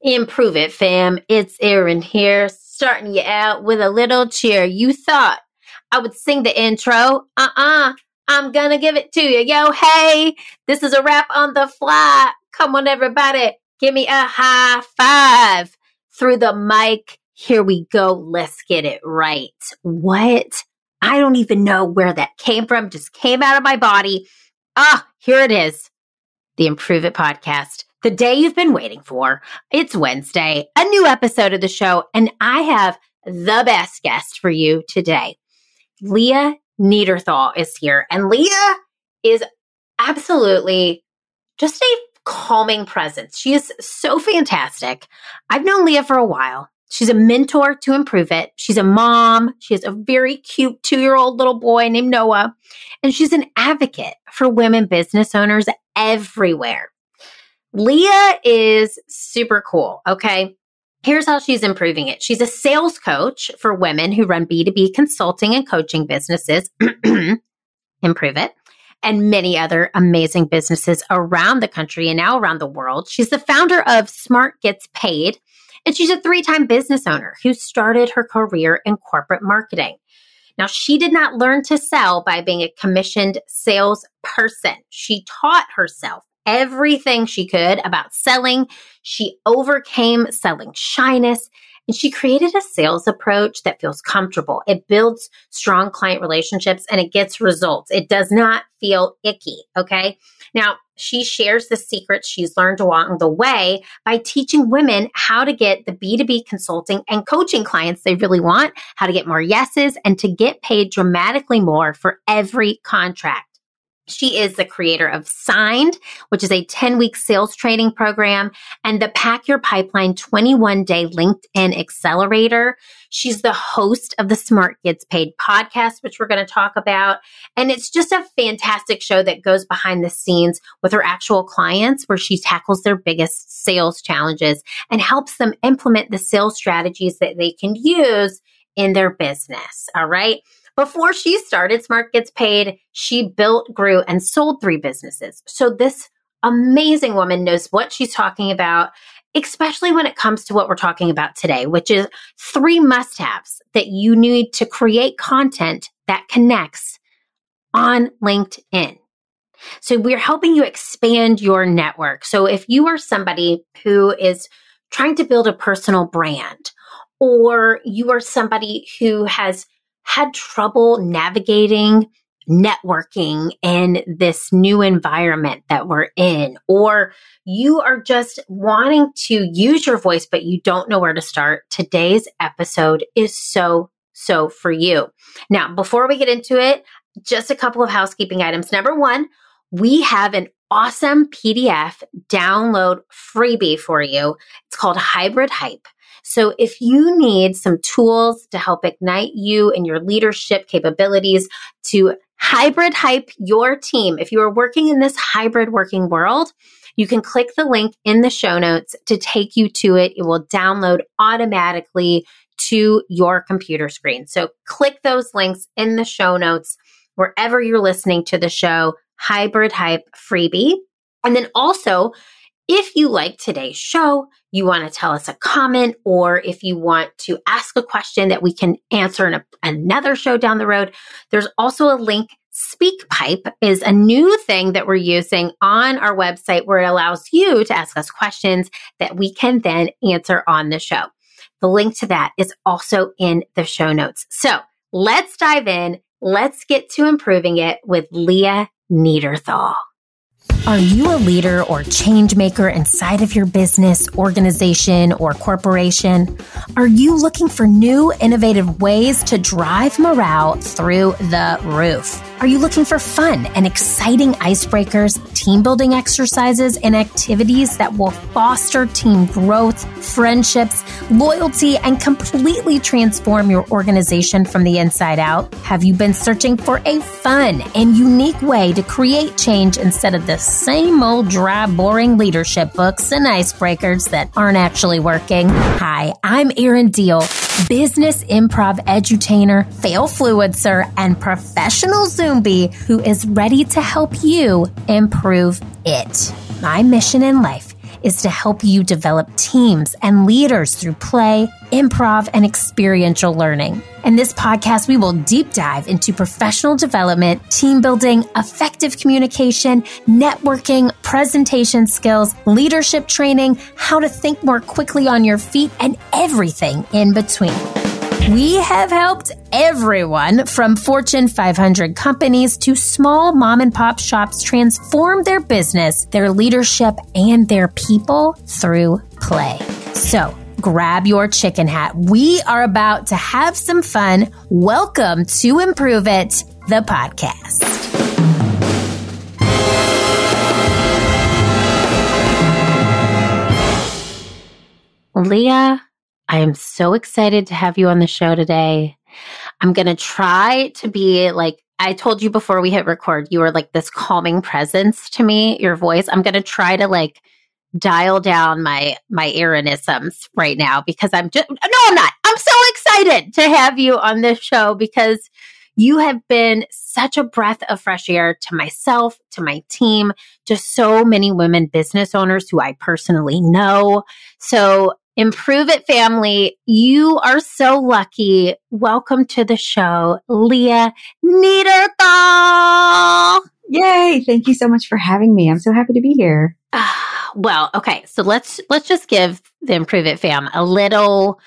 Improve it, fam. It's Erin here, starting you out with a little cheer. You thought I would sing the intro? Uh uh-uh. uh. i am gonna give it to you. Yo, hey, this is a rap on the fly. Come on, everybody. Give me a high five through the mic. Here we go. Let's get it right. What? I don't even know where that came from. Just came out of my body. Ah, here it is. The Improve It podcast the day you've been waiting for. It's Wednesday, a new episode of the show, and I have the best guest for you today. Leah Neaderthal is here, and Leah is absolutely just a calming presence. She is so fantastic. I've known Leah for a while. She's a mentor to improve it. She's a mom. She has a very cute two year old little boy named Noah. And she's an advocate for women business owners everywhere. Leah is super cool. Okay. Here's how she's improving it. She's a sales coach for women who run B2B consulting and coaching businesses. Improve it. And many other amazing businesses around the country and now around the world. She's the founder of Smart Gets Paid, and she's a three time business owner who started her career in corporate marketing. Now, she did not learn to sell by being a commissioned salesperson. She taught herself everything she could about selling. She overcame selling shyness and she created a sales approach that feels comfortable. It builds strong client relationships and it gets results. It does not feel icky. Okay. Now, she shares the secrets she's learned along the way by teaching women how to get the B2B consulting and coaching clients they really want, how to get more yeses, and to get paid dramatically more for every contract. She is the creator of Signed, which is a 10 week sales training program, and the Pack Your Pipeline 21 day LinkedIn accelerator. She's the host of the Smart Gets Paid podcast, which we're going to talk about. And it's just a fantastic show that goes behind the scenes with her actual clients, where she tackles their biggest sales challenges and helps them implement the sales strategies that they can use in their business. All right. Before she started Smart Gets Paid, she built, grew, and sold three businesses. So this amazing woman knows what she's talking about, especially when it comes to what we're talking about today, which is three must haves that you need to create content that connects on LinkedIn. So we're helping you expand your network. So if you are somebody who is trying to build a personal brand, or you are somebody who has had trouble navigating networking in this new environment that we're in, or you are just wanting to use your voice, but you don't know where to start, today's episode is so, so for you. Now, before we get into it, just a couple of housekeeping items. Number one, we have an awesome PDF download freebie for you. It's called Hybrid Hype. So if you need some tools to help ignite you and your leadership capabilities to hybrid hype your team, if you are working in this hybrid working world, you can click the link in the show notes to take you to it. It will download automatically to your computer screen. So click those links in the show notes wherever you're listening to the show, Hybrid Hype freebie. And then also, if you like today's show, you want to tell us a comment, or if you want to ask a question that we can answer in a, another show down the road, there's also a link. SpeakPipe is a new thing that we're using on our website where it allows you to ask us questions that we can then answer on the show. The link to that is also in the show notes. So let's dive in. Let's get to improving it with Leah Neaderthal. Are you a leader or change maker inside of your business, organization, or corporation? Are you looking for new, innovative ways to drive morale through the roof? Are you looking for fun and exciting icebreakers, team building exercises, and activities that will foster team growth, friendships, loyalty, and completely transform your organization from the inside out? Have you been searching for a fun and unique way to create change instead of the same old dry, boring leadership books and icebreakers that aren't actually working? Hi, I'm Erin Diehl, business improv edutainer, fail fluencer, and professional Zoom who is ready to help you improve it. My mission in life is to help you develop teams and leaders through play, improv, and experiential learning. In this podcast, we will deep dive into professional development, team building, effective communication, networking, presentation skills, leadership training, how to think more quickly on your feet, and everything in between. We have helped everyone from Fortune 500 companies to small mom and pop shops transform their business, their leadership, and their people through play. So, grab your chicken hat. We are about to have some fun. Welcome to Improve It, the podcast. Leah, I am so excited to have you on the show today. I'm going to try to be like, I told you before we hit record, you were like this calming presence to me, your voice. I'm going to try to like dial down my, my Erinisms right now because I'm just, no, I'm not. I'm so excited to have you on this show because you have been such a breath of fresh air to myself, to my team, to so many women business owners who I personally know. So Improve It family, you are so lucky. Welcome to the show, Leah Neaderthal. Yay. Thank you so much for having me. I'm so happy to be here. Uh, well, okay. So let's, let's just give the Improve It fam a little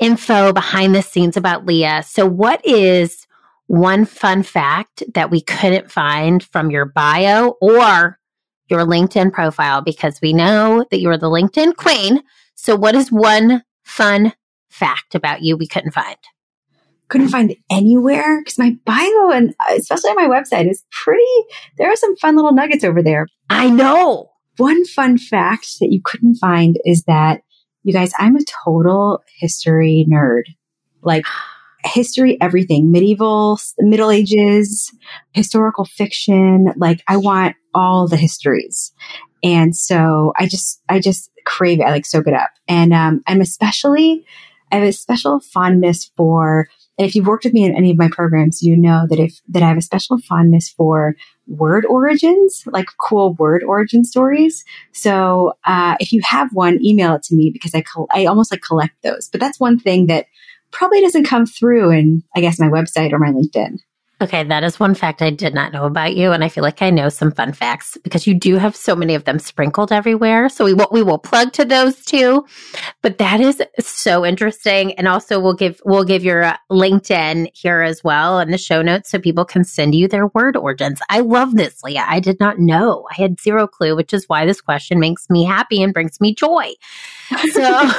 info behind the scenes about Leah. So what is one fun fact that we couldn't find from your bio or your LinkedIn profile? Because we know that you're the LinkedIn queen. So, what is one fun fact about you we couldn't find? Couldn't find anywhere because my bio and uh, especially on my website is pretty. There are some fun little nuggets over there. I know. One fun fact that you couldn't find is that you guys, I'm a total history nerd. Like history, everything, medieval, middle ages, historical fiction. Like I want all the histories. And so I just, I just crave it. I like soak it up. And um, I'm especially, I have a special fondness for, and if you've worked with me in any of my programs, you know that if, that I have a special fondness for word origins, like cool word origin stories. So, uh, if you have one, email it to me because I, col- I almost like collect those. But that's one thing that probably doesn't come through in, I guess, my website or my LinkedIn. Okay, that is one fact I did not know about you, and I feel like I know some fun facts because you do have so many of them sprinkled everywhere. So we will we will plug to those too. But that is so interesting, and also we'll give we'll give your uh, LinkedIn here as well in the show notes so people can send you their word origins. I love this, Leah. I did not know. I had zero clue, which is why this question makes me happy and brings me joy. So,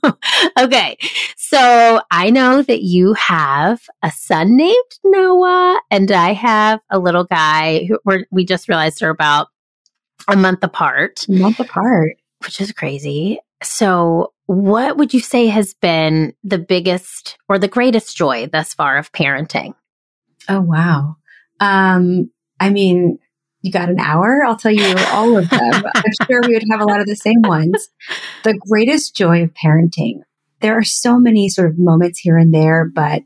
okay, so I know that you have a son named Noah and I have a little guy who we're, we just realized are about a month apart. A month apart. Which is crazy. So, what would you say has been the biggest or the greatest joy thus far of parenting? Oh, wow. Um, I mean, you got an hour? I'll tell you all of them. I'm sure we would have a lot of the same ones. The greatest joy of parenting. There are so many sort of moments here and there, but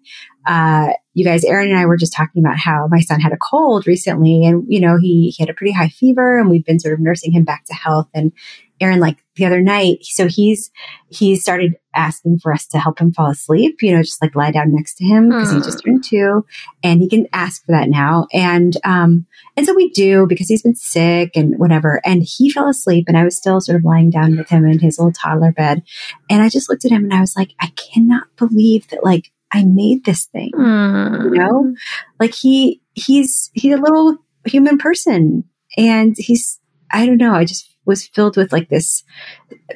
uh, you guys, Erin and I were just talking about how my son had a cold recently and, you know, he, he had a pretty high fever and we've been sort of nursing him back to health. And Erin, like the other night, so he's, he started asking for us to help him fall asleep, you know, just like lie down next to him because he just turned two and he can ask for that now. And, um, and so we do because he's been sick and whatever. And he fell asleep and I was still sort of lying down with him in his little toddler bed. And I just looked at him and I was like, I cannot believe that like I made this thing. Mm. You know, like he, he's, he's a little human person and he's, I don't know. I just was filled with like this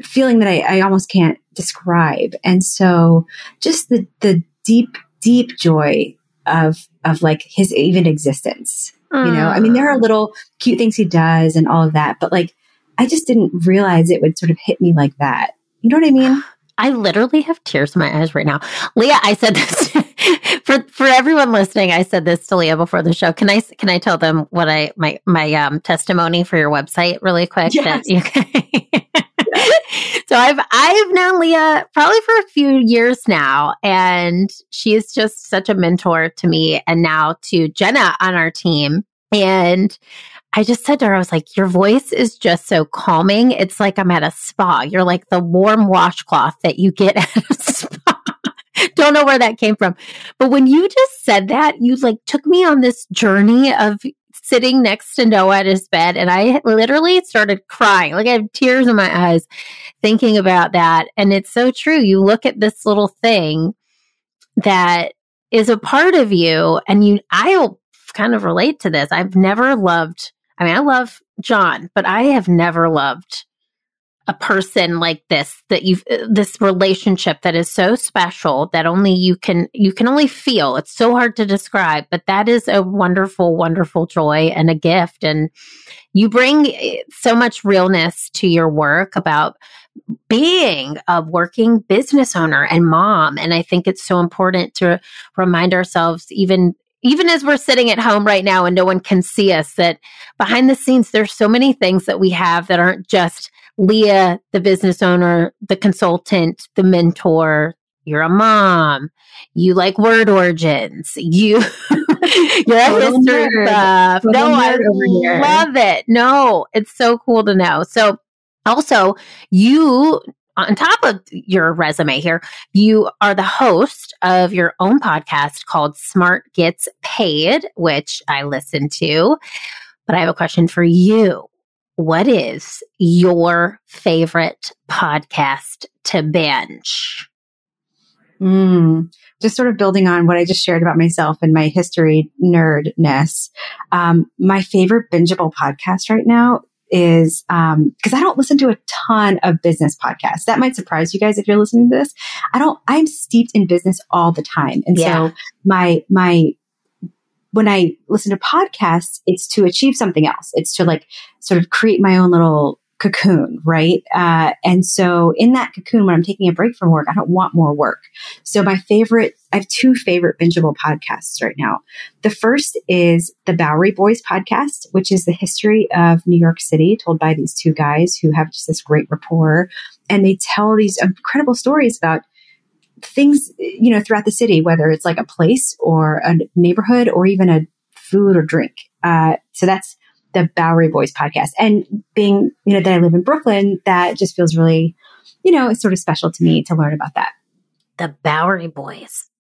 feeling that I, I almost can't describe. And so just the, the deep, deep joy of, of like his even existence. Mm. You know, I mean, there are little cute things he does and all of that, but like, I just didn't realize it would sort of hit me like that. You know what I mean? I literally have tears in my eyes right now. Leah, I said this for for everyone listening. I said this to Leah before the show. Can I can I tell them what I my my um testimony for your website really quick? Yes. So I've I've known Leah probably for a few years now, and she is just such a mentor to me, and now to Jenna on our team. And I just said to her, I was like, your voice is just so calming. It's like I'm at a spa. You're like the warm washcloth that you get at a spa. Don't know where that came from. But when you just said that, you like took me on this journey of sitting next to Noah at his bed and I literally started crying. Like I have tears in my eyes thinking about that. And it's so true. You look at this little thing that is a part of you and you I'll kind of relate to this. I've never loved I mean, I love John, but I have never loved a person like this that you've this relationship that is so special that only you can you can only feel. It's so hard to describe but that is a wonderful wonderful joy and a gift. And you bring eh, so much realness to your work about being a working business owner and mom. And i think it's so important to remind ourselves even even as we're sitting at home right now and no one can see us, that behind the scenes, there's so many things that we have that aren't just Leah, the business owner, the consultant, the mentor. You're a mom. You like word origins. You, you're a history buff. No, I love it. No, it's so cool to know. So also you on top of your resume here, you are the host of your own podcast called Smart Gets Paid, which I listen to. But I have a question for you. What is your favorite podcast to binge? Mm, just sort of building on what I just shared about myself and my history nerdness. Um, my favorite bingeable podcast right now is um because I don't listen to a ton of business podcasts. That might surprise you guys if you're listening to this. I don't I'm steeped in business all the time. And yeah. so my my when I listen to podcasts, it's to achieve something else. It's to like sort of create my own little cocoon, right? Uh, and so in that cocoon, when I'm taking a break from work, I don't want more work. So my favorite, I have two favorite bingeable podcasts right now. The first is the Bowery Boys podcast, which is the history of New York City told by these two guys who have just this great rapport. And they tell these incredible stories about things, you know, throughout the city, whether it's like a place or a neighborhood or even a food or drink. Uh, so that's the Bowery Boys podcast. And being, you know, that I live in Brooklyn, that just feels really, you know, it's sort of special to me to learn about that. The Bowery Boys.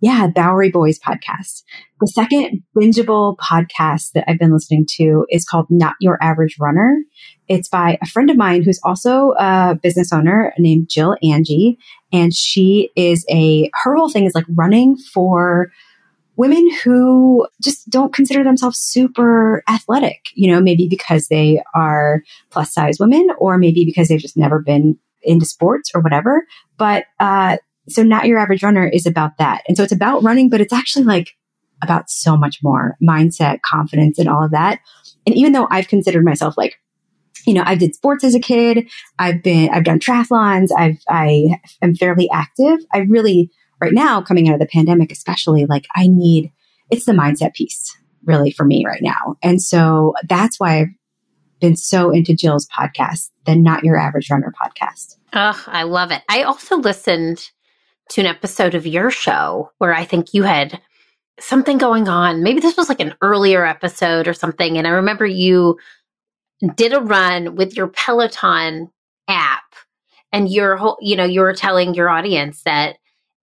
Yeah, Bowery Boys podcast. The second bingeable podcast that I've been listening to is called Not Your Average Runner. It's by a friend of mine who's also a business owner named Jill Angie. And she is a, her whole thing is like running for women who just don't consider themselves super athletic, you know, maybe because they are plus size women or maybe because they've just never been into sports or whatever. But, uh, so not your average runner is about that. And so it's about running, but it's actually like about so much more mindset, confidence and all of that. And even though I've considered myself like, you know, I've did sports as a kid. I've been, I've done triathlons. I've, I am fairly active. I really right now, coming out of the pandemic, especially, like I need, it's the mindset piece really for me right now. And so that's why I've been so into Jill's podcast, the Not Your Average Runner podcast. Oh, I love it. I also listened to an episode of your show where I think you had something going on. Maybe this was like an earlier episode or something. And I remember you did a run with your Peloton app and your whole, you know, you were telling your audience that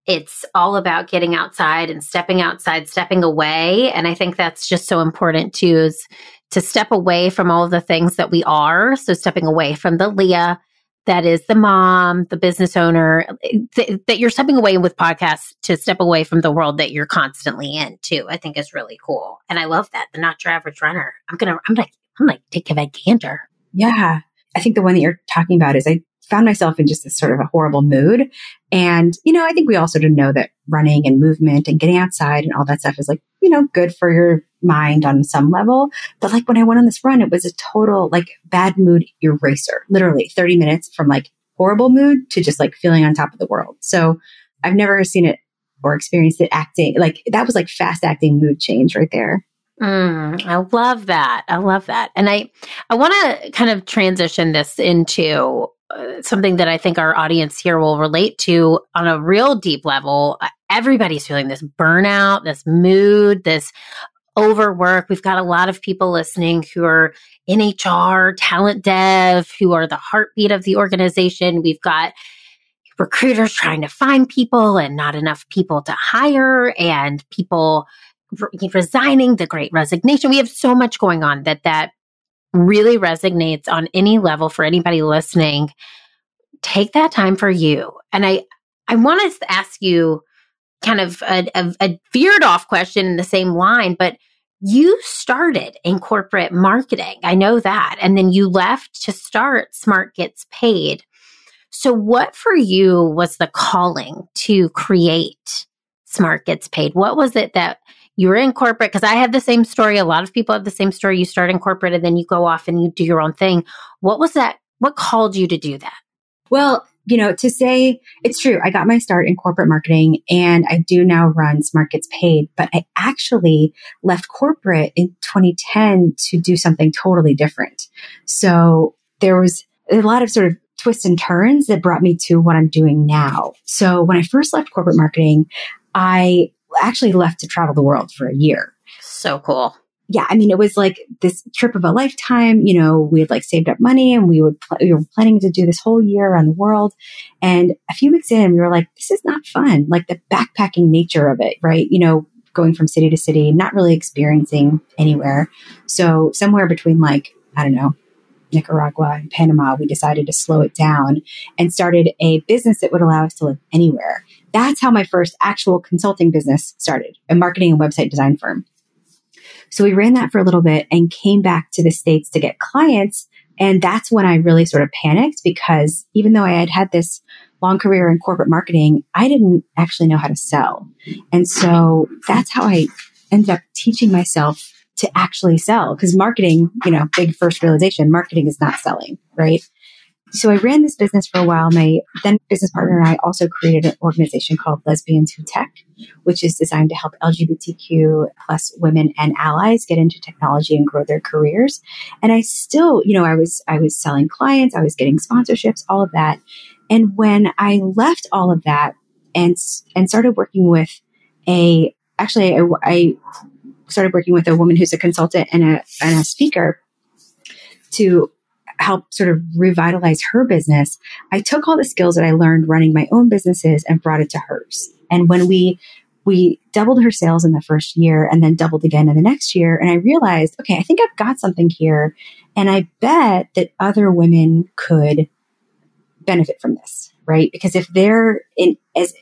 it's all about getting outside and stepping outside, stepping away. And I think that's just so important too, is to step away from all of the things that we are. So stepping away from the Leah that is the mom, the business owner, th- that you're stepping away with podcasts to step away from the world that you're constantly in too. I think is really cool. And I love that. The not your average runner. I'm gonna I'm like I'm like take a gander. Yeah. I think the one that you're talking about is I found myself in just this sort of a horrible mood. And, you know, I think we all sort of know that running and movement and getting outside and all that stuff is like, you know, good for your mind on some level. But like when I went on this run, it was a total like bad mood eraser, literally 30 minutes from like horrible mood to just like feeling on top of the world. So I've never seen it or experienced it acting like that was like fast acting mood change right there. Mm, I love that. I love that. And I I want to kind of transition this into uh, something that I think our audience here will relate to on a real deep level. Everybody's feeling this burnout, this mood, this overwork. We've got a lot of people listening who are in HR, talent dev, who are the heartbeat of the organization. We've got recruiters trying to find people and not enough people to hire and people re- resigning, the great resignation. We have so much going on that that really resonates on any level for anybody listening. Take that time for you. And I, I want to ask you kind of a, a, a veered off question in the same line, but you started in corporate marketing. I know that. And then you left to start Smart Gets Paid. So, what for you was the calling to create Smart Gets Paid? What was it that you were in corporate? Because I have the same story. A lot of people have the same story. You start in corporate and then you go off and you do your own thing. What was that? What called you to do that? Well, you know, to say it's true, I got my start in corporate marketing and I do now run Smart Gets Paid, but I actually left corporate in 2010 to do something totally different. So there was a lot of sort of twists and turns that brought me to what I'm doing now. So when I first left corporate marketing, I actually left to travel the world for a year. So cool yeah, I mean, it was like this trip of a lifetime. You know, we had like saved up money and we would, pl- we were planning to do this whole year around the world. And a few weeks in, we were like, this is not fun. Like the backpacking nature of it, right? You know, going from city to city, not really experiencing anywhere. So somewhere between like, I don't know, Nicaragua and Panama, we decided to slow it down and started a business that would allow us to live anywhere. That's how my first actual consulting business started, a marketing and website design firm. So we ran that for a little bit and came back to the States to get clients. And that's when I really sort of panicked because even though I had had this long career in corporate marketing, I didn't actually know how to sell. And so that's how I ended up teaching myself to actually sell because marketing, you know, big first realization, marketing is not selling, right? So I ran this business for a while. My then business partner and I also created an organization called Lesbians Who Tech, which is designed to help LGBTQ plus women and allies get into technology and grow their careers. And I still, you know, I was, I was selling clients, I was getting sponsorships, all of that. And when I left all of that and, and started working with a, actually, I, I started working with a woman who's a consultant and a, and a speaker to help sort of revitalize her business, I took all the skills that I learned running my own businesses and brought it to hers. And when we we doubled her sales in the first year and then doubled again in the next year. And I realized, okay, I think I've got something here. And I bet that other women could benefit from this, right? Because if they're in as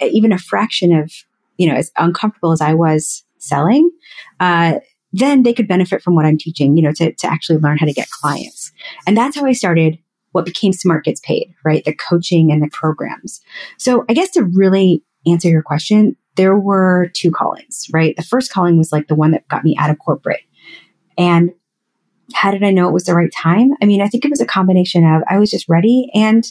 even a fraction of, you know, as uncomfortable as I was selling, uh, then they could benefit from what I'm teaching, you know, to, to actually learn how to get clients. And that's how I started what became Smart Gets Paid, right? The coaching and the programs. So I guess to really answer your question, there were two callings, right? The first calling was like the one that got me out of corporate. And how did I know it was the right time? I mean, I think it was a combination of I was just ready. And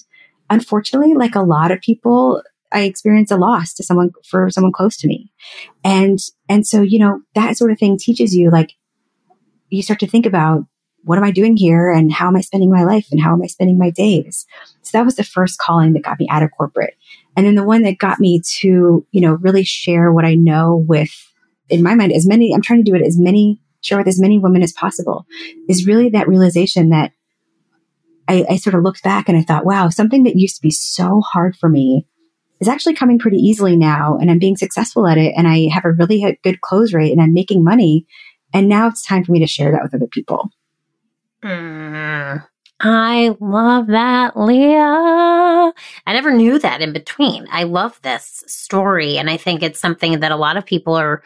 unfortunately, like a lot of people, I experienced a loss to someone for someone close to me. And, and so, you know, that sort of thing teaches you like, you start to think about what am I doing here and how am I spending my life and how am I spending my days? So that was the first calling that got me out of corporate. And then the one that got me to, you know, really share what I know with, in my mind, as many, I'm trying to do it as many, share with as many women as possible is really that realization that I, I sort of looked back and I thought, wow, something that used to be so hard for me is actually coming pretty easily now and I'm being successful at it and I have a really good close rate and I'm making money. And now it's time for me to share that with other people. Mm, I love that, Leah. I never knew that in between. I love this story. And I think it's something that a lot of people are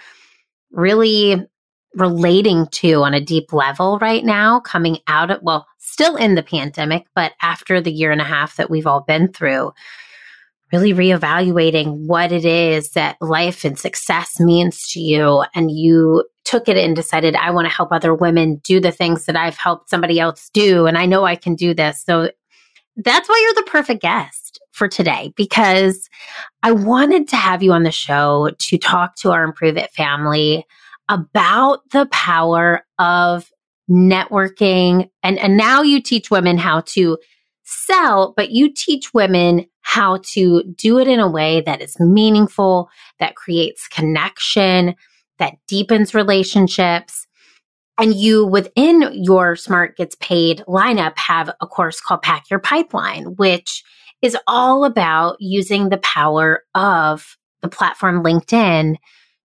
really relating to on a deep level right now, coming out of, well, still in the pandemic, but after the year and a half that we've all been through really reevaluating what it is that life and success means to you. And you took it and decided, I want to help other women do the things that I've helped somebody else do. And I know I can do this. So that's why you're the perfect guest for today because I wanted to have you on the show to talk to our Improve It family about the power of networking. And, and now you teach women how to sell, but you teach women how to do it in a way that is meaningful, that creates connection, that deepens relationships. And you within your Smart Gets Paid lineup have a course called Pack Your Pipeline, which is all about using the power of the platform LinkedIn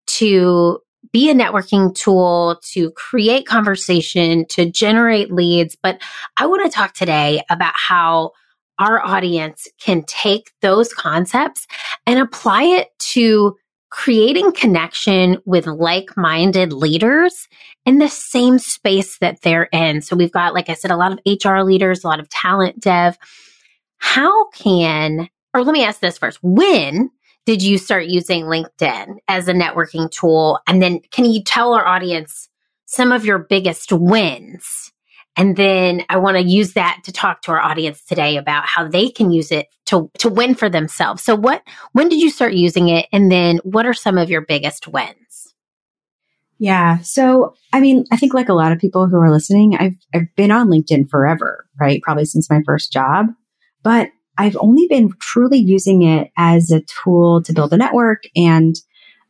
to be a networking tool, to create conversation, to generate leads. But I want to talk today about how our audience can take those concepts and apply it to creating connection with like minded leaders in the same space that they're in. So we've got, like I said, a lot of HR leaders, a lot of talent dev. How can, or let me ask this first when did you start using LinkedIn as a networking tool? And then can you tell our audience some of your biggest wins? And then I want to use that to talk to our audience today about how they can use it to, to win for themselves. So what, when did you start using it? And then what are some of your biggest wins? Yeah. So, I mean, I think like a lot of people who are listening, I've, I've been on LinkedIn forever, right? Probably since my first job, but I've only been truly using it as a tool to build a network and,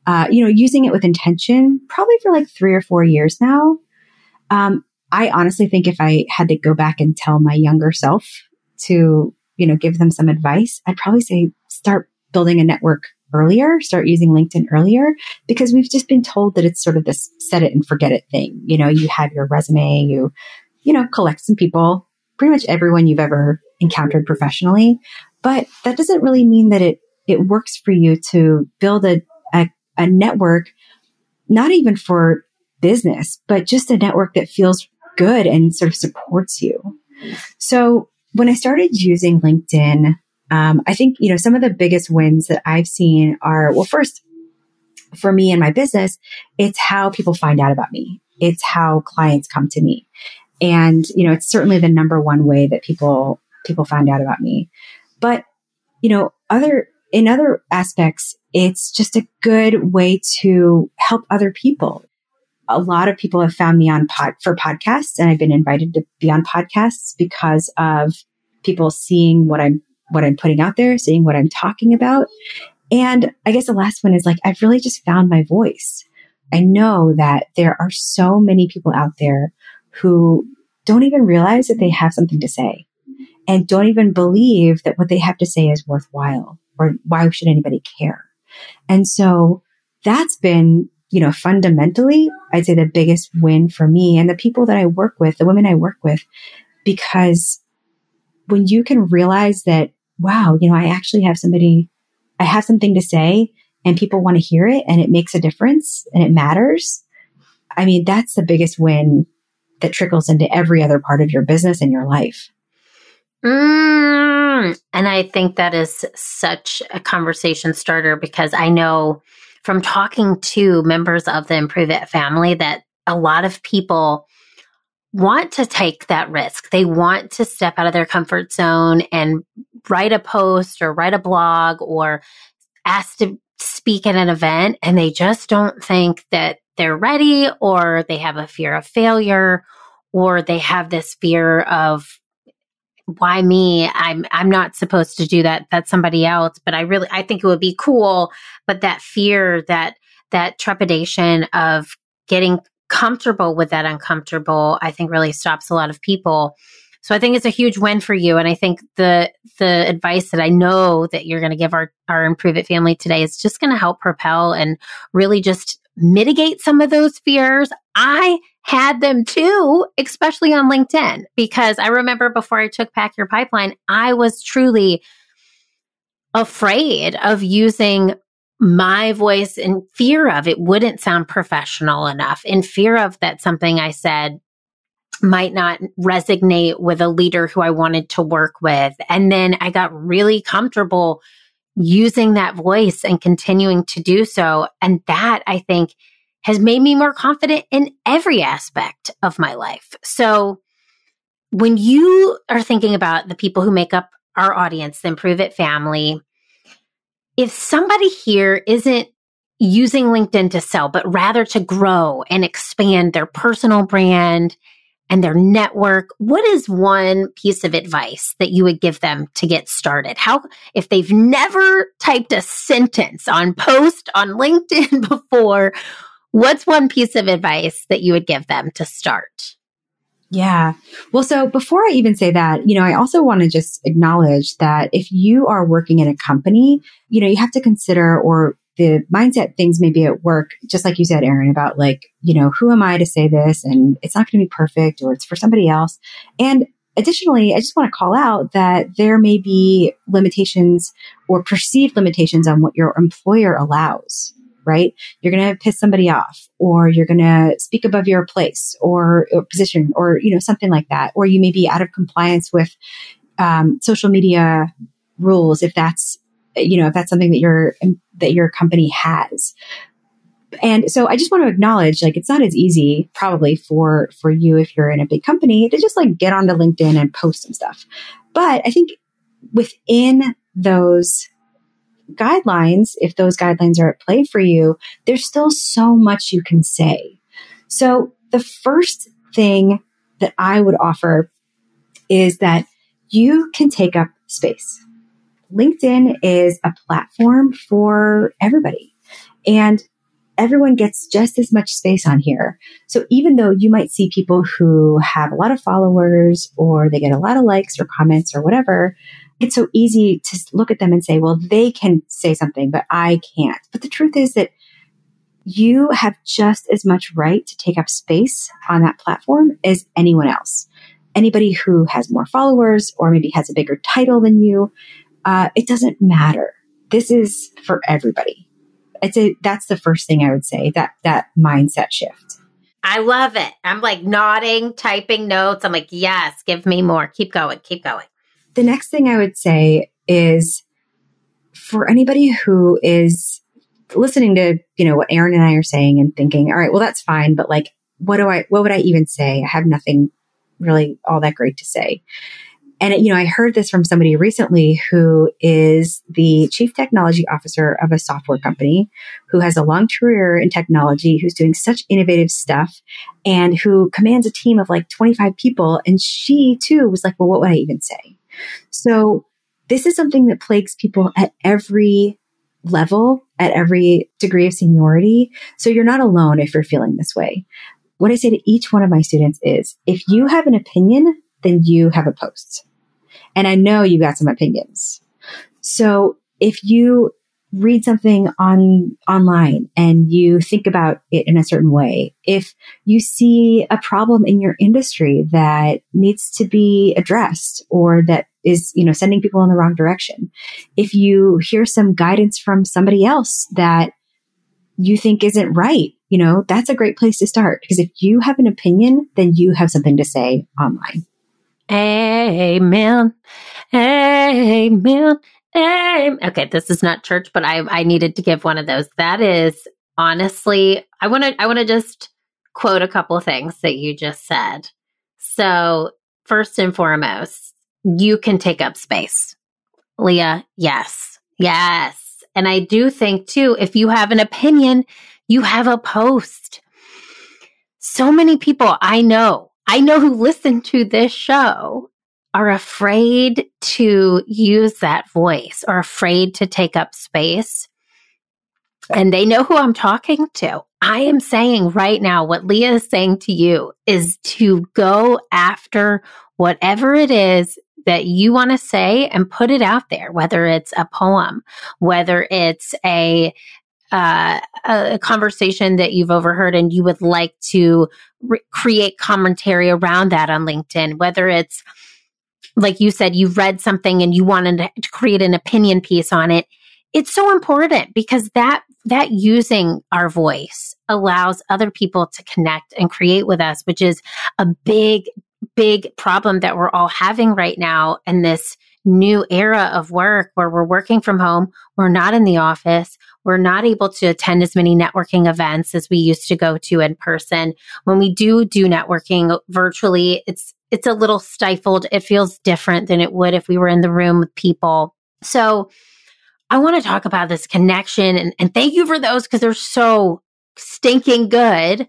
uh, you know, using it with intention probably for like three or four years now. Um, I honestly think if I had to go back and tell my younger self to, you know, give them some advice, I'd probably say start building a network earlier, start using LinkedIn earlier, because we've just been told that it's sort of this set it and forget it thing. You know, you have your resume, you, you know, collect some people, pretty much everyone you've ever encountered professionally. But that doesn't really mean that it, it works for you to build a, a, a network, not even for business, but just a network that feels good and sort of supports you. So when I started using LinkedIn, um, I think, you know, some of the biggest wins that I've seen are, well, first, for me and my business, it's how people find out about me. It's how clients come to me. And, you know, it's certainly the number one way that people people find out about me. But, you know, other, in other aspects, it's just a good way to help other people. A lot of people have found me on pod for podcasts and I've been invited to be on podcasts because of people seeing what I'm, what I'm putting out there, seeing what I'm talking about. And I guess the last one is like, I've really just found my voice. I know that there are so many people out there who don't even realize that they have something to say and don't even believe that what they have to say is worthwhile or why should anybody care? And so that's been, you know, fundamentally, I'd say the biggest win for me and the people that I work with, the women I work with, because when you can realize that, wow, you know, I actually have somebody, I have something to say and people want to hear it and it makes a difference and it matters. I mean, that's the biggest win that trickles into every other part of your business and your life. Mm, and I think that is such a conversation starter because I know from talking to members of the Improve It family that a lot of people want to take that risk. They want to step out of their comfort zone and write a post or write a blog or ask to speak at an event and they just don't think that they're ready or they have a fear of failure or they have this fear of why me? I'm I'm not supposed to do that. That's somebody else. But I really I think it would be cool. But that fear, that that trepidation of getting comfortable with that uncomfortable, I think really stops a lot of people. So I think it's a huge win for you. And I think the the advice that I know that you're going to give our our Improve It family today is just going to help propel and really just mitigate some of those fears. I had them too, especially on LinkedIn, because I remember before I took Pack Your Pipeline, I was truly afraid of using my voice in fear of it wouldn't sound professional enough, in fear of that something I said might not resonate with a leader who I wanted to work with. And then I got really comfortable using that voice and continuing to do so. And that I think has made me more confident in every aspect of my life. So when you are thinking about the people who make up our audience, the Improve It family, if somebody here isn't using LinkedIn to sell, but rather to grow and expand their personal brand and their network, what is one piece of advice that you would give them to get started? How, if they've never typed a sentence on post on LinkedIn before, What's one piece of advice that you would give them to start? Yeah. Well, so before I even say that, you know, I also want to just acknowledge that if you are working in a company, you know, you have to consider or the mindset things maybe at work, just like you said, Erin, about like, you know, who am I to say this? And it's not going to be perfect or it's for somebody else. And additionally, I just want to call out that there may be limitations or perceived limitations on what your employer allows right? You're going to piss somebody off or you're going to speak above your place or, or, position or, you know, something like that. Or you may be out of compliance with um, social media rules if that's, you know, if that's something that your, that your company has. And so I just want to acknowledge like it's not as easy probably for for you if you're in a big company to just like get onto LinkedIn and post some stuff. But I think within those guidelines, if those guidelines are at play for you, there's still so much you can say. So the first thing that I would offer is that you can take up space. LinkedIn is a platform for everybody and everyone gets just as much space on here. So even though you might see people who have a lot of followers or they get a lot of likes or comments or whatever, it's so easy to look at them and say, well, they can say something, but I can't. But the truth is that you have just as much right to take up space on that platform as anyone else. Anybody who has more followers or maybe has a bigger title than you, uh, it doesn't matter. This is for everybody. It's a, that's the first thing I would say that, that mindset shift. I love it. I'm like nodding, typing notes. I'm like, yes, give me more. Keep going, keep going. The next thing I would say is for anybody who is listening to, you know, what Erin and I are saying and thinking, all right, well, that's fine, but like, what do I, what would I even say? I have nothing really all that great to say. And, you know, I heard this from somebody recently who is the chief technology officer of a software company who has a long career in technology, who's doing such innovative stuff and who commands a team of like 25 people. And she too was like, well, what would I even say? So this is something that plagues people at every level, at every degree of seniority. So you're not alone if you're feeling this way. What I say to each one of my students is if you have an opinion, then you have a post. And I know you got some opinions. So if you read something on online and you think about it in a certain way, if you see a problem in your industry that needs to be addressed or that is, you know, sending people in the wrong direction, if you hear some guidance from somebody else that you think isn't right, you know, that's a great place to start because if you have an opinion, then you have something to say online. Amen. Amen. Amen. Okay, this is not church, but I I needed to give one of those. That is honestly, I want to I want to just quote a couple things that you just said. So, first and foremost, you can take up space. Leah, yes. Yes. And I do think too, if you have an opinion, you have a post. So many people I know, I know who listen to this show are afraid to use that voice or afraid to take up space. And they know who I'm talking to. I am saying right now, what Leah is saying to you is to go after whatever it is that you want to say and put it out there, whether it's a poem, whether it's a uh, a conversation that you've overheard and you would like to re- create commentary around that on LinkedIn, whether it's like you said, you read something and you wanted to create an opinion piece on it. It's so important because that that using our voice allows other people to connect and create with us, which is a big big problem that we're all having right now in this new era of work where we're working from home, we're not in the office, we're not able to attend as many networking events as we used to go to in person. When we do do networking virtually, it's it's a little stifled. It feels different than it would if we were in the room with people. So I want to talk about this connection and, and thank you for those because they're so stinking good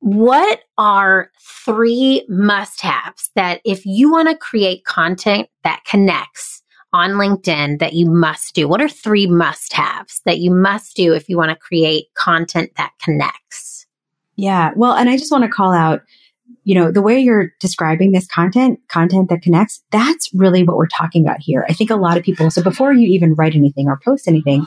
what are three must haves that if you want to create content that connects on LinkedIn that you must do? What are three must haves that you must do if you want to create content that connects? Yeah. Well, and I just want to call out, you know, the way you're describing this content, content that connects, that's really what we're talking about here. I think a lot of people, so before you even write anything or post anything,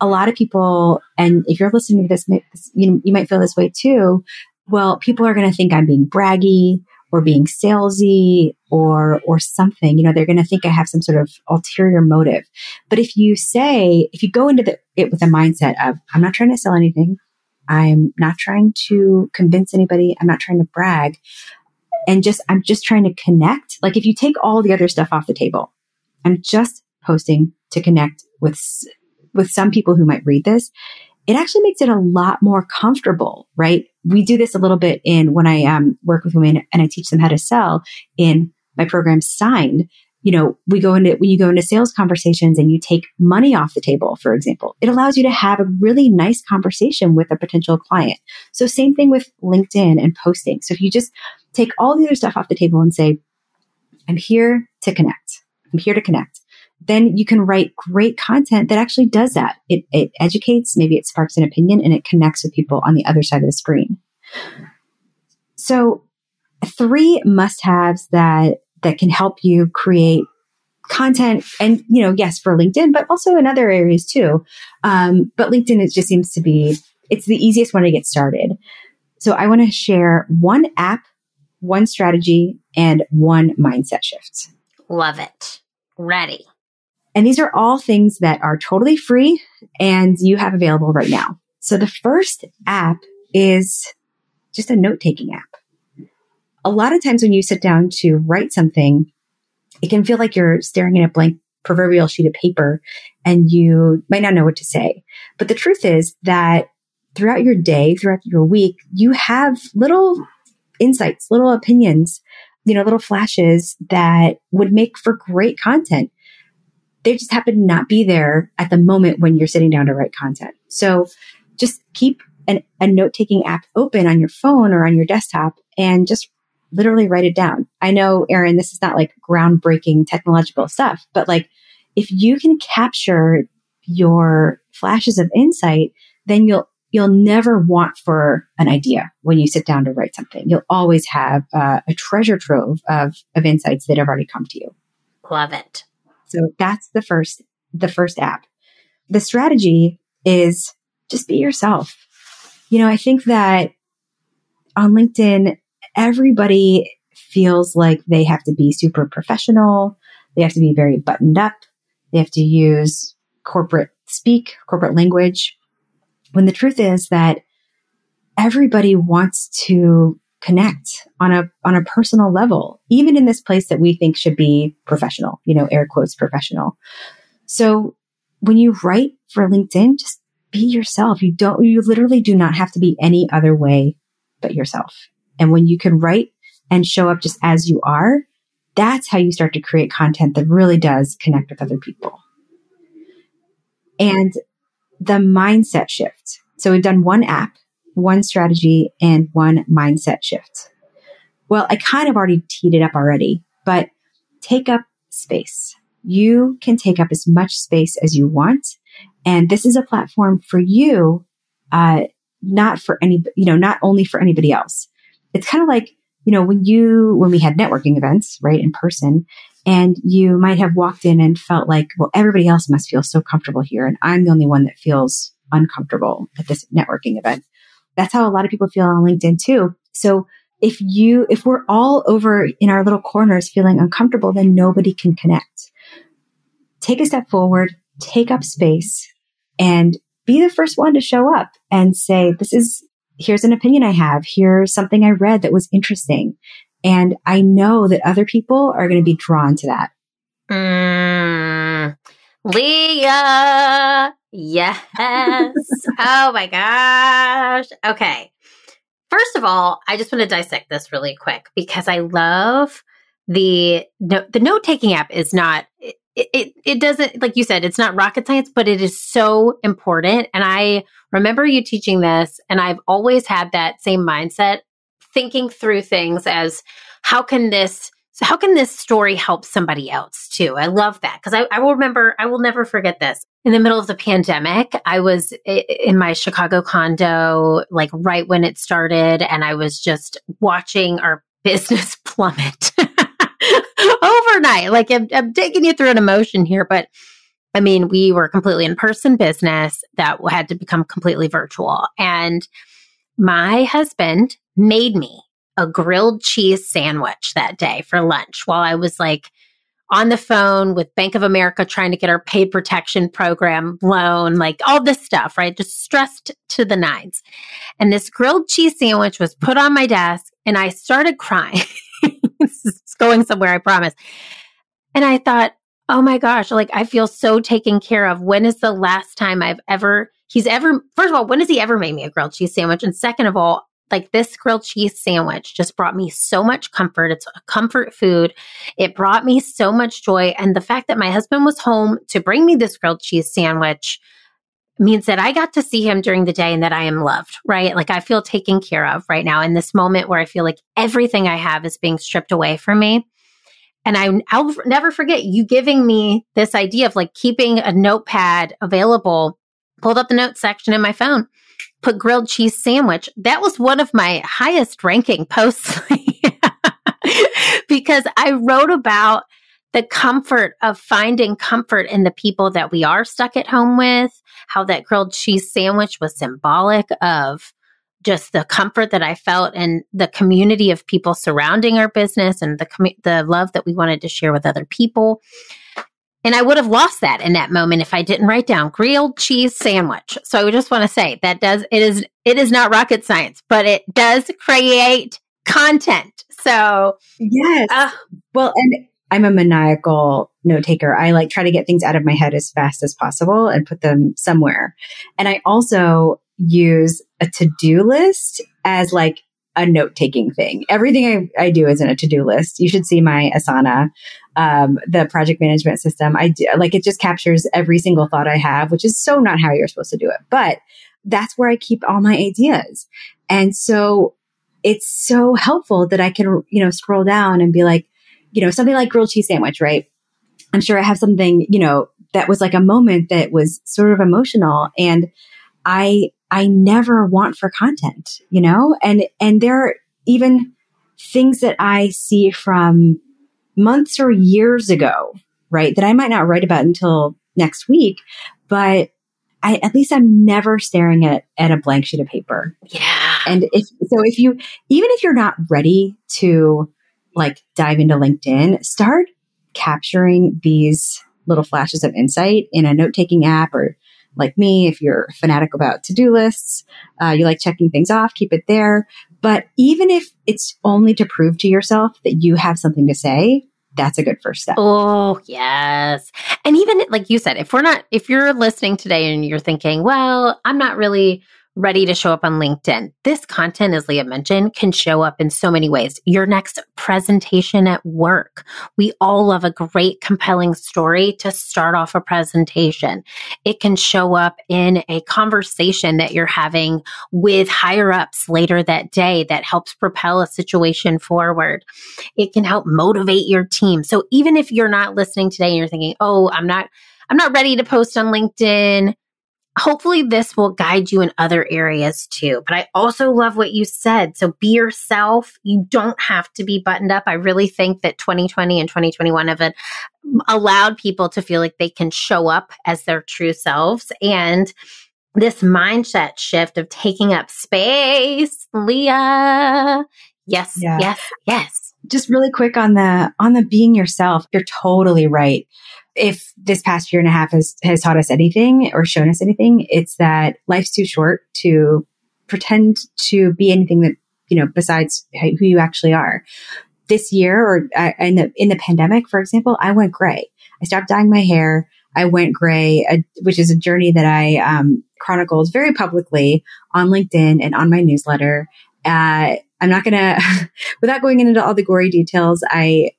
a lot of people, and if you're listening to this, you, you might feel this way too. Well, people are going to think I'm being braggy or being salesy or or something. You know they're going to think i have some sort of ulterior motive. But if you say if you go into the, it with a mindset of i'm not trying to sell anything. I'm not trying to convince anybody. I'm not trying to brag. And just i'm just trying to connect. Like if you take all the other stuff off the table i'm just posting to connect with with some people who might read this it actually makes it a lot more comfortable, right? We do this a little bit in when I um, work with women and I teach them how to sell in my program Signed. You know, we go into, when you go into sales conversations and you take money off the table, for example, it allows you to have a really nice conversation with a potential client. So same thing with LinkedIn and posting. So if you just take all the other stuff off the table and say, I'm here to connect. I'm here to connect then you can write great content that actually does that. It, it educates, maybe it sparks an opinion and it connects with people on the other side of the screen. So three must haves that, that can help you create content and, you know, yes, for LinkedIn, but also in other areas too. Um, but LinkedIn, it just seems to be, it's the easiest one to get started. So I want to share one app, one strategy, and one mindset shift. Love it. Ready. And these are all things that are totally free and you have available right now. So the first app is just a note taking app. A lot of times when you sit down to write something, it can feel like you're staring at a blank proverbial sheet of paper and you might not know what to say. But the truth is that throughout your day, throughout your week, you have little insights, little opinions, you know, little flashes that would make for great content they just happen to not be there at the moment when you're sitting down to write content. So just keep an, a note taking app open on your phone or on your desktop and just literally write it down. I know, Erin, this is not like groundbreaking technological stuff, but like if you can capture your flashes of insight, then you'll you'll never want for an idea when you sit down to write something. You'll always have uh, a treasure trove of of insights that have already come to you. Love it. So that's the first, the first app. The strategy is just be yourself. You know, I think that on LinkedIn, everybody feels like they have to be super professional. They have to be very buttoned up. They have to use corporate speak, corporate language. When the truth is that everybody wants to connect on a on a personal level even in this place that we think should be professional you know air quotes professional. So when you write for linkedin just be yourself. You don't you literally do not have to be any other way but yourself. And when you can write and show up just as you are that's how you start to create content that really does connect with other people. And the mindset shift. So we've done one app one strategy and one mindset shift. Well, I kind of already teed it up already, but take up space. You can take up as much space as you want. And this is a platform for you, uh, not for any, you know, not only for anybody else. It's kind of like, you know, when you, when we had networking events, right, in person, and you might have walked in and felt like, well, everybody else must feel so comfortable here. And I'm the only one that feels uncomfortable at this networking event. That's how a lot of people feel on LinkedIn too. So if you, if we're all over in our little corners feeling uncomfortable, then nobody can connect. Take a step forward, take up space and be the first one to show up and say, this is, here's an opinion I have. Here's something I read that was interesting. And I know that other people are going to be drawn to that. Mm, Leah, Yes. oh my gosh. Okay. First of all, I just want to dissect this really quick because I love the the note taking app is not it, it it doesn't like you said it's not rocket science but it is so important and I remember you teaching this and I've always had that same mindset thinking through things as how can this So how can this story help somebody else too? I love that because I, I will remember, I will never forget this. In the middle of the pandemic, I was in my Chicago condo, like right when it started, and I was just watching our business plummet overnight. Like I'm, I'm taking you through an emotion here, but I mean, we were completely in person business that had to become completely virtual. And my husband made me a grilled cheese sandwich that day for lunch while I was like on the phone with Bank of America trying to get our paid protection program loan, like all this stuff, right? Just stressed to the nines. And this grilled cheese sandwich was put on my desk and I started crying. it's going somewhere, I promise. And I thought, oh my gosh, like I feel so taken care of. When is the last time I've ever, he's ever, first of all, when has he ever made me a grilled cheese sandwich? And second of all, like this grilled cheese sandwich just brought me so much comfort. It's a comfort food. It brought me so much joy. And the fact that my husband was home to bring me this grilled cheese sandwich means that I got to see him during the day and that I am loved, right? Like I feel taken care of right now in this moment where I feel like everything I have is being stripped away from me. And I, I'll never forget you giving me this idea of like keeping a notepad available, pulled up the notes section in my phone put grilled cheese sandwich. That was one of my highest ranking posts because I wrote about the comfort of finding comfort in the people that we are stuck at home with, how that grilled cheese sandwich was symbolic of just the comfort that I felt and the community of people surrounding our business and the com- the love that we wanted to share with other people. And I would have lost that in that moment if I didn't write down grilled cheese sandwich. So I just want to say that does it is it is not rocket science, but it does create content. So yes, uh, well, and I'm a maniacal note taker. I like try to get things out of my head as fast as possible and put them somewhere. And I also use a to do list as like a note taking thing. Everything I, I do is in a to do list. You should see my Asana, um, the project management system. I do, like it just captures every single thought I have, which is so not how you're supposed to do it. But that's where I keep all my ideas. And so it's so helpful that I can, you know, scroll down and be like, you know, something like grilled cheese sandwich, right? I'm sure I have something, you know, that was like a moment that was sort of emotional and I I never want for content, you know? And, and there are even things that I see from months or years ago, right? That I might not write about until next week, but I, at least I'm never staring at, at a blank sheet of paper. Yeah. And if, so if you, even if you're not ready to like dive into LinkedIn, start capturing these little flashes of insight in a note taking app or like me, if you're fanatic about to-do lists, uh, you like checking things off, keep it there. But even if it's only to prove to yourself that you have something to say, that's a good first step. Oh, yes. And even like you said, if we're not, if you're listening today and you're thinking, well, I'm not really ready to show up on LinkedIn. This content, as Leah mentioned, can show up in so many ways. Your next presentation at work. We all love a great, compelling story to start off a presentation. It can show up in a conversation that you're having with higher ups later that day that helps propel a situation forward. It can help motivate your team. So even if you're not listening today and you're thinking, oh, I'm not, I'm not ready to post on LinkedIn hopefully this will guide you in other areas too. But I also love what you said. So be yourself. You don't have to be buttoned up. I really think that 2020 and 2021 have allowed people to feel like they can show up as their true selves and this mindset shift of taking up space, Leah. Yes, yeah. yes, yes. Just really quick on the on the being yourself. You're totally right if this past year and a half has, has taught us anything or shown us anything, it's that life's too short to pretend to be anything that, you know, besides who you actually are. This year or uh, in the, in the pandemic, for example, I went gray. I stopped dyeing my hair. I went gray, uh, which is a journey that I, um, chronicled very publicly on LinkedIn and on my newsletter. Uh, I'm not going to, without going into all the gory details, I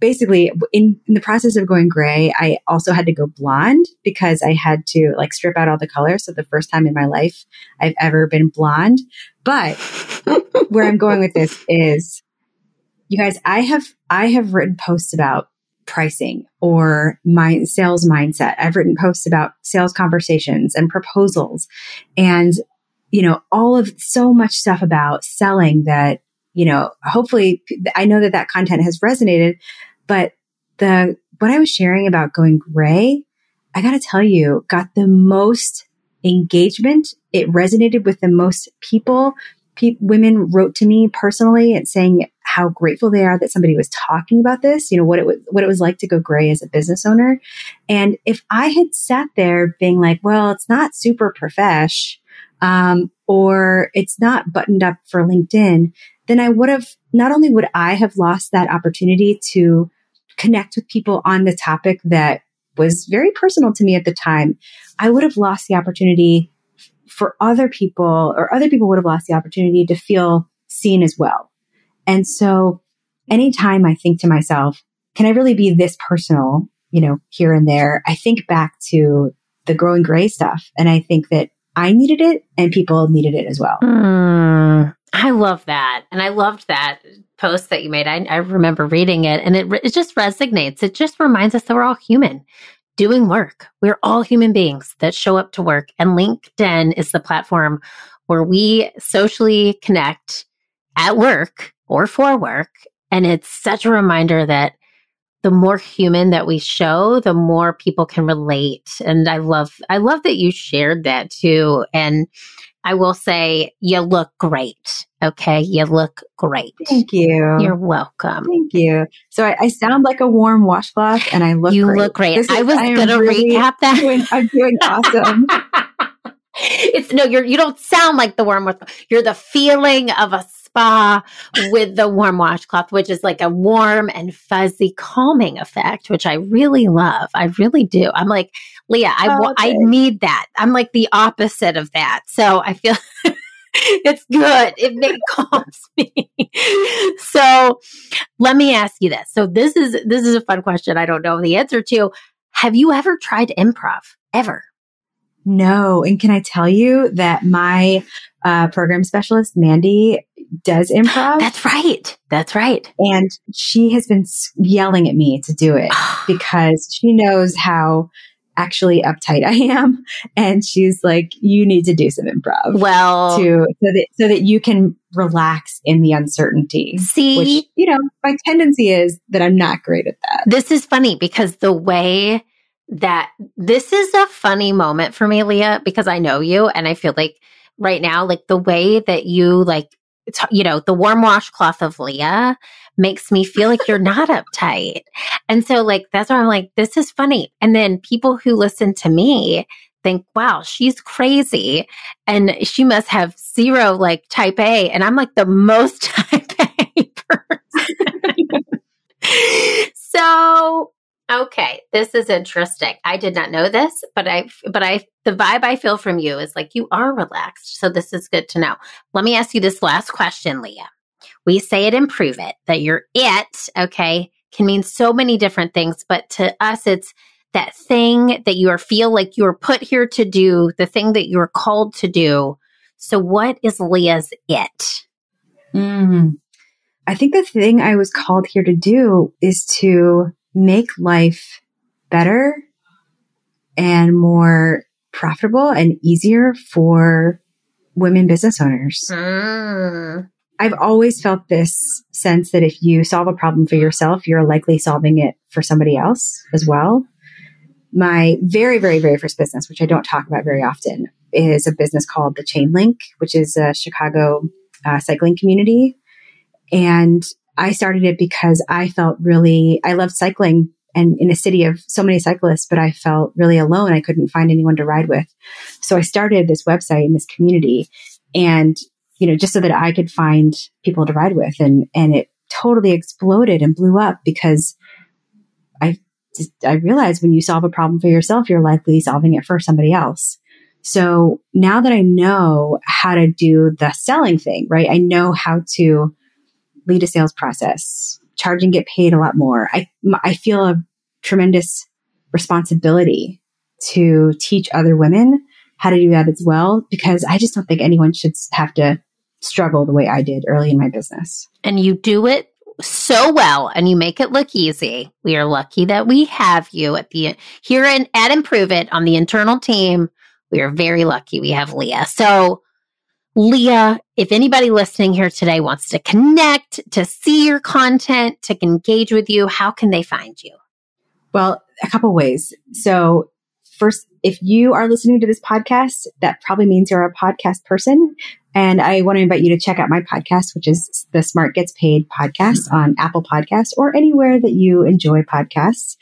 basically in, in, the process of going gray, I also had to go blonde because I had to like strip out all the color. So the first time in my life I've ever been blonde. But where I'm going with this is you guys, I have, I have written posts about pricing or my sales mindset. I've written posts about sales conversations and proposals and, you know, all of so much stuff about selling that, you know, hopefully I know that that content has resonated, but the, what I was sharing about going gray, I got to tell you, got the most engagement. It resonated with the most people. Pe- women wrote to me personally and saying how grateful they are that somebody was talking about this, you know, what it was, what it was like to go gray as a business owner. And if I had sat there being like, well, it's not super profesh, um, or it's not buttoned up for LinkedIn, then I would have, not only would I have lost that opportunity to connect with people on the topic that was very personal to me at the time, I would have lost the opportunity for other people or other people would have lost the opportunity to feel seen as well. And so anytime I think to myself, can I really be this personal, you know, here and there? I think back to the growing gray stuff. And I think that I needed it and people needed it as well. Mm, I love that. And I loved that post that you made. I, I remember reading it and it, it just resonates. It just reminds us that we're all human doing work. We're all human beings that show up to work. And LinkedIn is the platform where we socially connect at work or for work. And it's such a reminder that the more human that we show, the more people can relate. And I love, I love that you shared that too. And I will say, you look great. Okay. You look great. Thank you. You're welcome. Thank you. So I, I sound like a warm washcloth and I look You great. look great. This I is- was going to really recap that. Doing, I'm doing awesome. it's no, you're, you don't sound like the warm wash. You're the feeling of a spa with the warm washcloth, which is like a warm and fuzzy calming effect, which I really love. I really do. I'm like, Leah, I, Oh, I need that. I'm like the opposite of that. So I feel it's good. It makes calms me. so let me ask you this. So this is, this is a fun question. I don't know the answer to. Have you ever tried improv? Ever? No. And can I tell you that my uh, program specialist, Mandy, does improv That's right. That's right. and she has been yelling at me to do it because she knows how actually uptight I am. And she's like, you need to do some improv. well, to so that so that you can relax in the uncertainty. see, Which you know, my tendency is that I'm not great at that. this is funny because the way that this is a funny moment for me, Leah, because I know you and I feel like right now, like the way that you like, you know, the warm washcloth of Leah makes me feel like you're not uptight. And so like, that's why I'm like, this is funny. And then people who listen to me think, wow, she's crazy. And she must have zero like type A. And I'm like the most type A person. so okay this is interesting. I did not know this but i but i the vibe i feel from you is like you are relaxed so this is good to know. Let me ask you this last question leah. We say it and prove it that you're it okay can mean so many different things but to us it's that thing that you are feel like you're put here to do the thing that you're called to do. So what is leah's it? Mm. I think the thing I was called here to do is to make life better and more profitable and easier for women business owners. Mm. I've always felt this sense that if you solve a problem for yourself, you're likely solving it for somebody else as well. My very, very, very first business, which I don't talk about very often, is a business called the Chainlink, which is a Chicago uh, cycling community. And I started it because I felt really, I loved cycling and in a city of so many cyclists, but I felt really alone. I couldn't find anyone to ride with. So I started this website in this community and, you know, just so that I could find people to ride with. And, and it totally exploded and blew up because I, just, I realized when you solve a problem for yourself, you're likely solving it for somebody else. So now that I know how to do the selling thing, right? I know how to lead a sales process, charge and get paid a lot more. I, I feel a tremendous responsibility to teach other women how to do that as well, because I just don't think anyone should have to struggle the way I did early in my business. and you do it so well and you make it look easy. We are lucky that we have you at the here in, at Improve It on the internal team. We are very lucky we have Leah. So, Leah, if anybody listening here today wants to connect, to see your content, to engage with you, how can they find you? Well, a couple ways. So, first, if you are listening to this podcast, that probably means you're a podcast person. And I want to invite you to check out my podcast, which is the Smart Gets Paid podcast on Apple Podcasts or anywhere that you enjoy podcasts.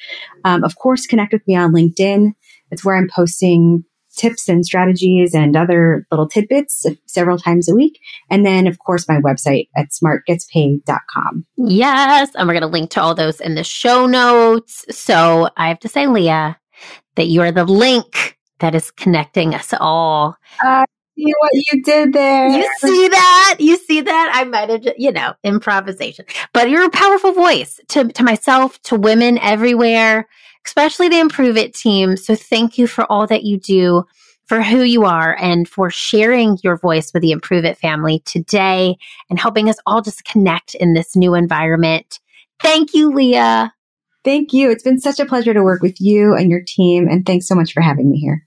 Um, of course, connect with me on LinkedIn. It's where I'm posting tips and strategies and other little tidbits several times a week. And then, of course, my website at smartgetspaid.com. Yes. And we're going to link to all those in the show notes. So I have to say, Leah, that you are the link that is connecting us all. Uh, see what you did there. You see that? You see that? I might have, you know, improvisation. But you're a powerful voice to, to myself, to women everywhere, especially the Improve It team. So thank you for all that you do, for who you are, and for sharing your voice with the Improve It family today and helping us all just connect in this new environment. Thank you, Leah. Thank you. It's been such a pleasure to work with you and your team. And thanks so much for having me here.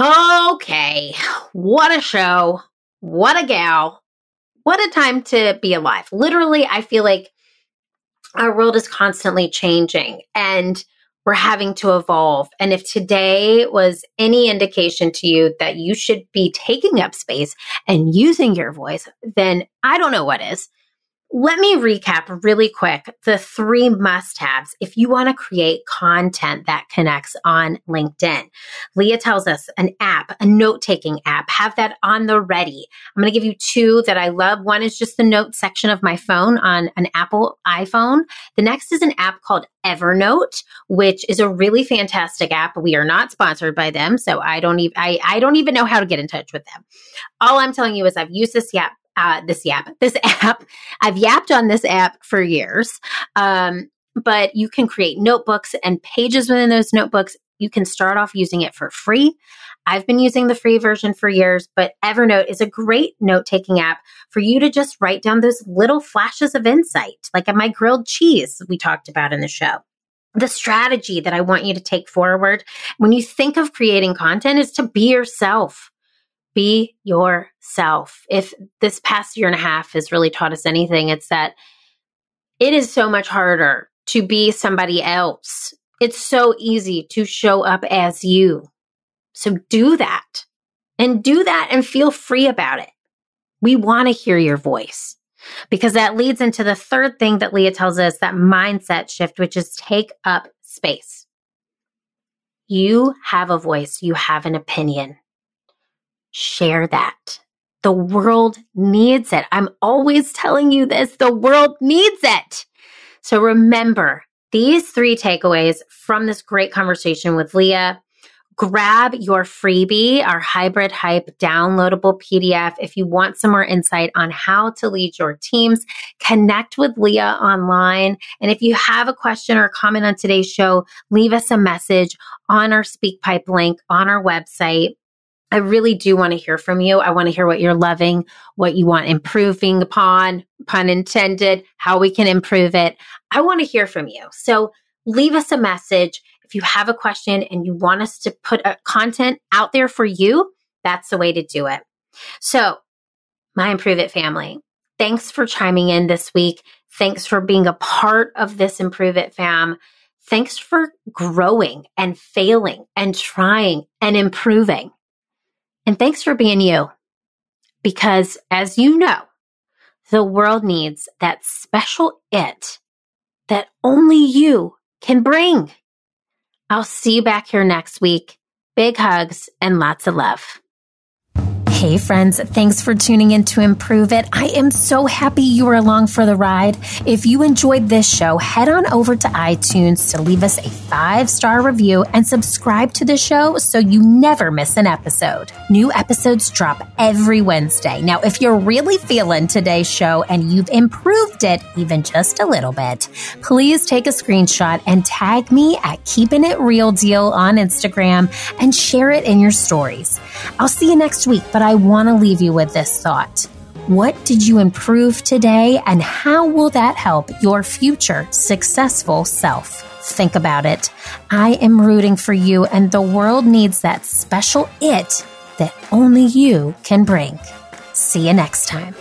Okay. What a show. What a gal. What a time to be alive. Literally, I feel like our world is constantly changing and we're having to evolve. And if today was any indication to you that you should be taking up space and using your voice, then I don't know what is. Let me recap really quick the three must haves if you want to create content that connects on LinkedIn. Leah tells us an app, a note taking app, have that on the ready. I'm going to give you two that I love. One is just the note section of my phone on an Apple iPhone. The next is an app called Evernote, which is a really fantastic app. We are not sponsored by them, so I don't even I, I don't even know how to get in touch with them. All I'm telling you is I've used this app uh, this yap, this app. I've yapped on this app for years. Um, but you can create notebooks and pages within those notebooks. You can start off using it for free. I've been using the free version for years, but Evernote is a great note taking app for you to just write down those little flashes of insight, like my grilled cheese we talked about in the show. The strategy that I want you to take forward when you think of creating content is to be yourself be yourself. If this past year and a half has really taught us anything, it's that it is so much harder to be somebody else. It's so easy to show up as you. So do that and do that and feel free about it. We want to hear your voice because that leads into the third thing that Leah tells us that mindset shift, which is take up space. You have a voice, you have an opinion share that. The world needs it. I'm always telling you this. The world needs it. So remember these three takeaways from this great conversation with Leah. Grab your freebie, our hybrid hype downloadable PDF. If you want some more insight on how to lead your teams, connect with Leah online. And if you have a question or comment on today's show, leave us a message on our SpeakPipe link on our website. I really do want to hear from you. I want to hear what you're loving, what you want improving upon, pun intended, how we can improve it. I want to hear from you. So leave us a message. If you have a question and you want us to put content out there for you, that's the way to do it. So, my Improve It family, thanks for chiming in this week. Thanks for being a part of this Improve It fam. Thanks for growing and failing and trying and improving. And thanks for being you. Because as you know, the world needs that special it that only you can bring. I'll see you back here next week. Big hugs and lots of love. Hey, friends, thanks for tuning in to Improve It. I am so happy you were along for the ride. If you enjoyed this show, head on over to iTunes to leave us a five star review and subscribe to the show so you never miss an episode. New episodes drop every Wednesday. Now, if you're really feeling today's show and you've improved it even just a little bit, please take a screenshot and tag me at Keeping It Real Diehl on Instagram and share it in your stories. I'll see you next week, but I want to leave you with this thought. What did you improve today, and how will that help your future successful self? Think about it. I am rooting for you, and the world needs that special it that only you can bring. See you next time.